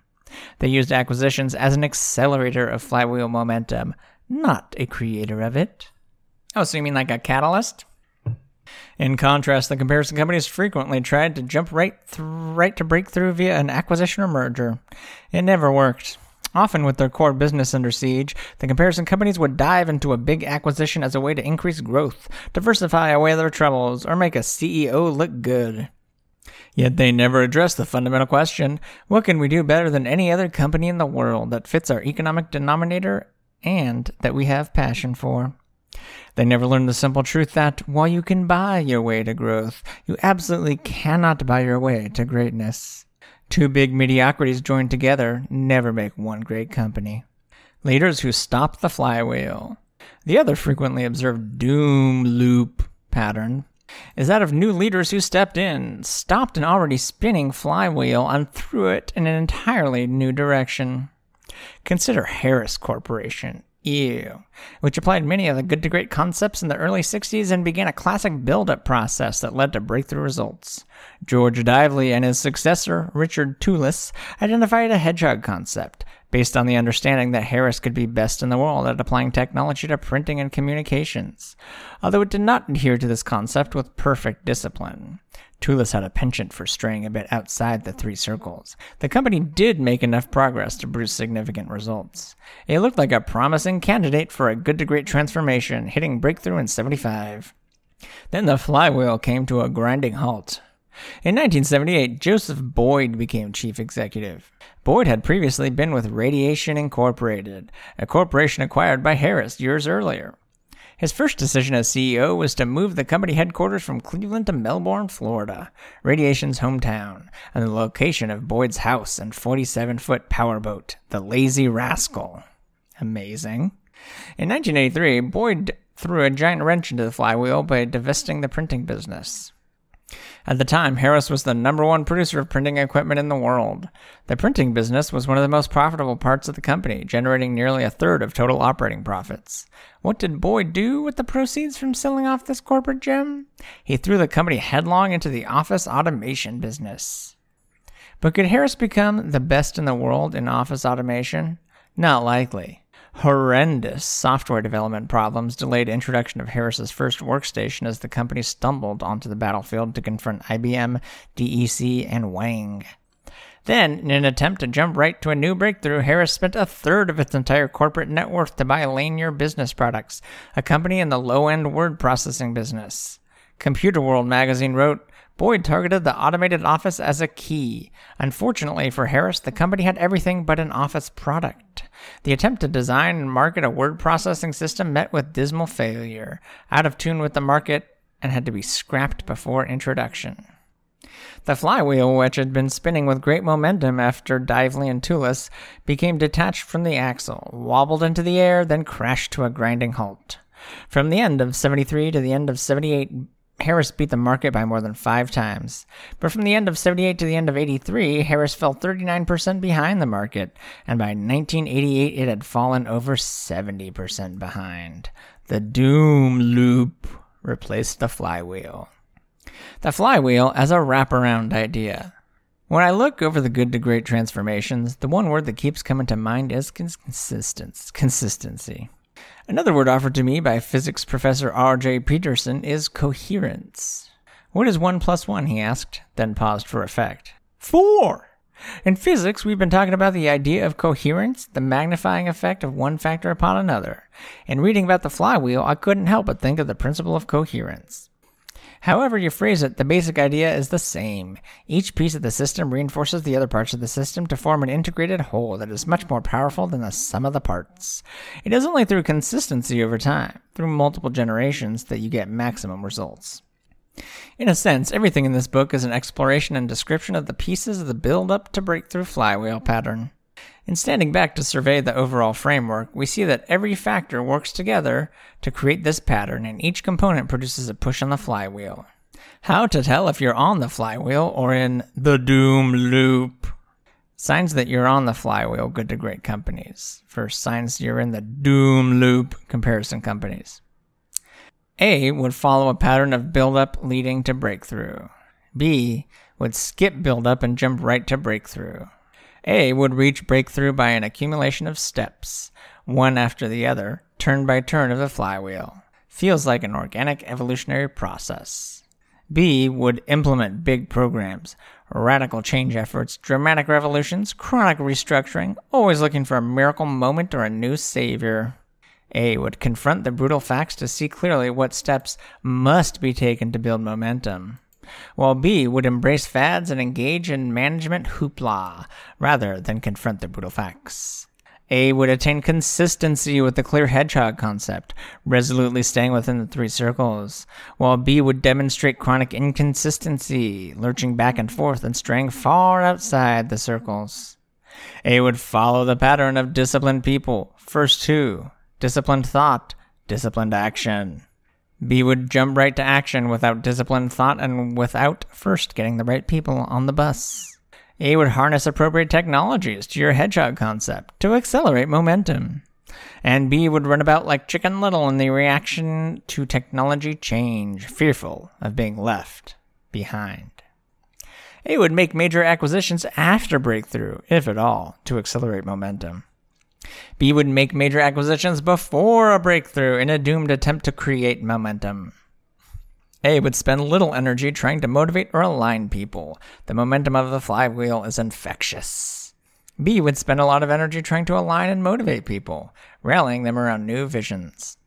They used acquisitions as an accelerator of flywheel momentum, not a creator of it. Oh, so you mean like a catalyst? In contrast, the comparison companies frequently tried to jump right, th- right to breakthrough via an acquisition or merger. It never worked. Often, with their core business under siege, the comparison companies would dive into a big acquisition as a way to increase growth, diversify away their troubles, or make a CEO look good. Yet they never address the fundamental question what can we do better than any other company in the world that fits our economic denominator and that we have passion for? They never learn the simple truth that while you can buy your way to growth, you absolutely cannot buy your way to greatness. Two big mediocrities joined together never make one great company. Leaders who stop the flywheel. The other frequently observed doom loop pattern is that of new leaders who stepped in, stopped an already spinning flywheel, and threw it in an entirely new direction. Consider Harris Corporation, Ew, which applied many of the good to great concepts in the early 60s and began a classic build up process that led to breakthrough results. George Dively and his successor, Richard Tullis, identified a hedgehog concept, based on the understanding that Harris could be best in the world at applying technology to printing and communications, although it did not adhere to this concept with perfect discipline. Tullis had a penchant for straying a bit outside the three circles. The company did make enough progress to produce significant results. It looked like a promising candidate for a good to great transformation, hitting breakthrough in 75. Then the flywheel came to a grinding halt. In 1978, Joseph Boyd became chief executive. Boyd had previously been with Radiation Incorporated, a corporation acquired by Harris years earlier. His first decision as CEO was to move the company headquarters from Cleveland to Melbourne, Florida, Radiation's hometown, and the location of Boyd's house and 47 foot powerboat, the Lazy Rascal. Amazing. In 1983, Boyd threw a giant wrench into the flywheel by divesting the printing business. At the time, Harris was the number one producer of printing equipment in the world. The printing business was one of the most profitable parts of the company, generating nearly a third of total operating profits. What did Boyd do with the proceeds from selling off this corporate gem? He threw the company headlong into the office automation business. But could Harris become the best in the world in office automation? Not likely. Horrendous software development problems delayed introduction of Harris's first workstation as the company stumbled onto the battlefield to confront IBM, DEC, and Wang. Then, in an attempt to jump right to a new breakthrough, Harris spent a third of its entire corporate net worth to buy Lanier Business Products, a company in the low end word processing business. Computer World magazine wrote, Boyd targeted the automated office as a key. Unfortunately for Harris, the company had everything but an office product. The attempt to design and market a word processing system met with dismal failure, out of tune with the market, and had to be scrapped before introduction. The flywheel, which had been spinning with great momentum after Dively and Tullis, became detached from the axle, wobbled into the air, then crashed to a grinding halt. From the end of 73 to the end of 78, Harris beat the market by more than five times. But from the end of 78 to the end of 83, Harris fell 39% behind the market, and by 1988 it had fallen over 70% behind. The doom loop replaced the flywheel. The flywheel as a wraparound idea. When I look over the good to great transformations, the one word that keeps coming to mind is consistence, consistency. Another word offered to me by physics professor R.J. Peterson is coherence. What is 1 plus 1? he asked, then paused for effect. Four! In physics, we've been talking about the idea of coherence, the magnifying effect of one factor upon another. In reading about the flywheel, I couldn't help but think of the principle of coherence. However you phrase it, the basic idea is the same. Each piece of the system reinforces the other parts of the system to form an integrated whole that is much more powerful than the sum of the parts. It is only through consistency over time, through multiple generations, that you get maximum results. In a sense, everything in this book is an exploration and description of the pieces of the build up to breakthrough flywheel pattern. In standing back to survey the overall framework, we see that every factor works together to create this pattern, and each component produces a push on the flywheel. How to tell if you're on the flywheel or in the doom loop. Signs that you're on the flywheel, good to great companies. First, signs you're in the doom loop, comparison companies. A would follow a pattern of buildup leading to breakthrough. B would skip buildup and jump right to breakthrough. A would reach breakthrough by an accumulation of steps, one after the other, turn by turn of the flywheel. Feels like an organic evolutionary process. B would implement big programs, radical change efforts, dramatic revolutions, chronic restructuring, always looking for a miracle moment or a new savior. A would confront the brutal facts to see clearly what steps must be taken to build momentum, while B would embrace fads and engage in management hoopla rather than confront the brutal facts. A would attain consistency with the clear hedgehog concept, resolutely staying within the three circles, while B would demonstrate chronic inconsistency, lurching back and forth and straying far outside the circles. A would follow the pattern of disciplined people, first two, disciplined thought, disciplined action. B would jump right to action without disciplined thought and without first getting the right people on the bus. A would harness appropriate technologies to your hedgehog concept to accelerate momentum. And B would run about like Chicken Little in the reaction to technology change, fearful of being left behind. A would make major acquisitions after breakthrough, if at all, to accelerate momentum. B would make major acquisitions before a breakthrough in a doomed attempt to create momentum. A would spend little energy trying to motivate or align people. The momentum of the flywheel is infectious. B would spend a lot of energy trying to align and motivate people, rallying them around new visions.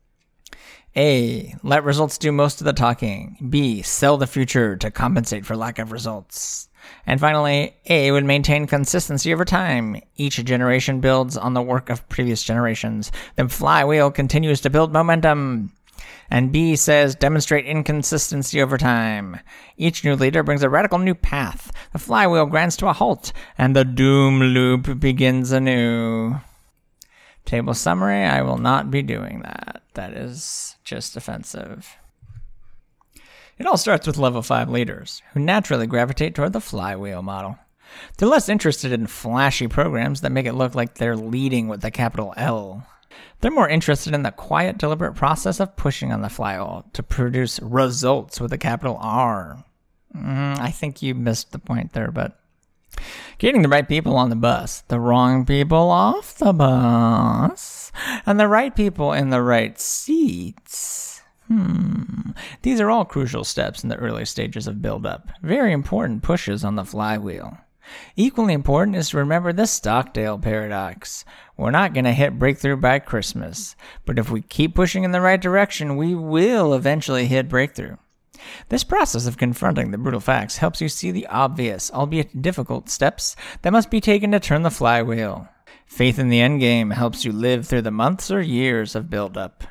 A. Let results do most of the talking. B. Sell the future to compensate for lack of results. And finally, A would maintain consistency over time. Each generation builds on the work of previous generations. The flywheel continues to build momentum. And B says demonstrate inconsistency over time. Each new leader brings a radical new path. The flywheel grinds to a halt, and the doom loop begins anew. Table summary I will not be doing that. That is just offensive. It all starts with level 5 leaders, who naturally gravitate toward the flywheel model. They're less interested in flashy programs that make it look like they're leading with a capital L. They're more interested in the quiet, deliberate process of pushing on the flywheel to produce results with a capital R. Mm, I think you missed the point there, but getting the right people on the bus, the wrong people off the bus, and the right people in the right seats. Hmm. These are all crucial steps in the early stages of build-up. Very important pushes on the flywheel. Equally important is to remember the Stockdale paradox. We're not going to hit breakthrough by Christmas, but if we keep pushing in the right direction, we will eventually hit breakthrough. This process of confronting the brutal facts helps you see the obvious, albeit difficult, steps that must be taken to turn the flywheel. Faith in the endgame helps you live through the months or years of build-up.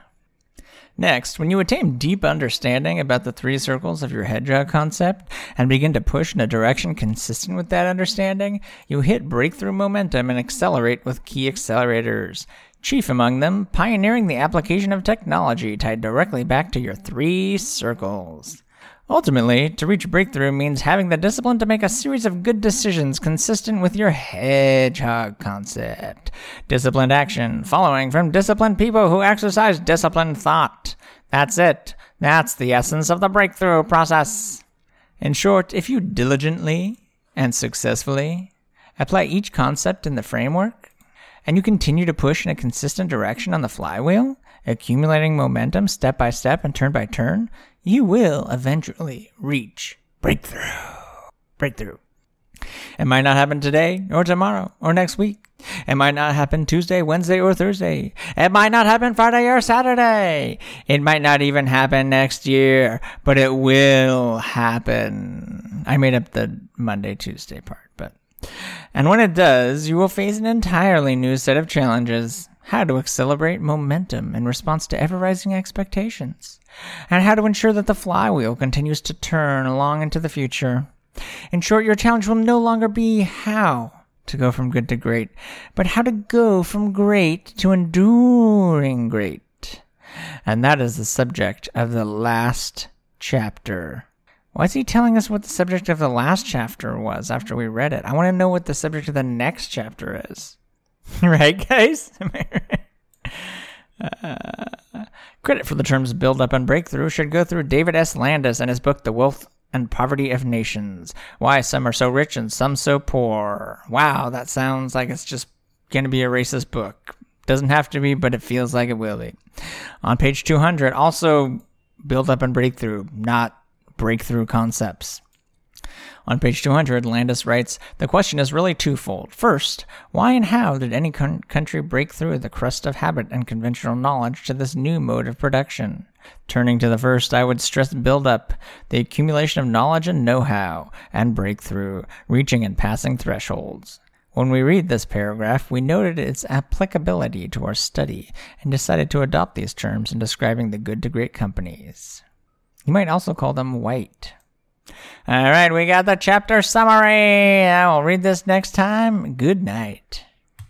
Next, when you attain deep understanding about the three circles of your hedgehog concept and begin to push in a direction consistent with that understanding, you hit breakthrough momentum and accelerate with key accelerators. Chief among them, pioneering the application of technology tied directly back to your three circles. Ultimately, to reach breakthrough means having the discipline to make a series of good decisions consistent with your hedgehog concept. Disciplined action, following from disciplined people who exercise disciplined thought. That's it. That's the essence of the breakthrough process. In short, if you diligently and successfully apply each concept in the framework, and you continue to push in a consistent direction on the flywheel, accumulating momentum step by step and turn by turn, you will eventually reach breakthrough. Breakthrough. It might not happen today or tomorrow or next week. It might not happen Tuesday, Wednesday, or Thursday. It might not happen Friday or Saturday. It might not even happen next year, but it will happen. I made up the Monday, Tuesday part, but. And when it does, you will face an entirely new set of challenges how to accelerate momentum in response to ever rising expectations, and how to ensure that the flywheel continues to turn along into the future. In short, your challenge will no longer be how to go from good to great, but how to go from great to enduring great. And that is the subject of the last chapter Why is he telling us what the subject of the last chapter was after we read it? I want to know what the subject of the next chapter is. right, guys? uh, credit for the terms build up and breakthrough should go through David S. Landes and his book, The Wealth and Poverty of Nations Why Some Are So Rich and Some So Poor. Wow, that sounds like it's just going to be a racist book. Doesn't have to be, but it feels like it will be. On page 200, also build up and breakthrough, not breakthrough concepts. On page 200, Landes writes The question is really twofold. First, why and how did any con- country break through the crust of habit and conventional knowledge to this new mode of production? Turning to the first, I would stress build up, the accumulation of knowledge and know how, and breakthrough, reaching and passing thresholds. When we read this paragraph, we noted its applicability to our study and decided to adopt these terms in describing the good to great companies. You might also call them white. All right, we got the chapter summary. I will read this next time. Good night.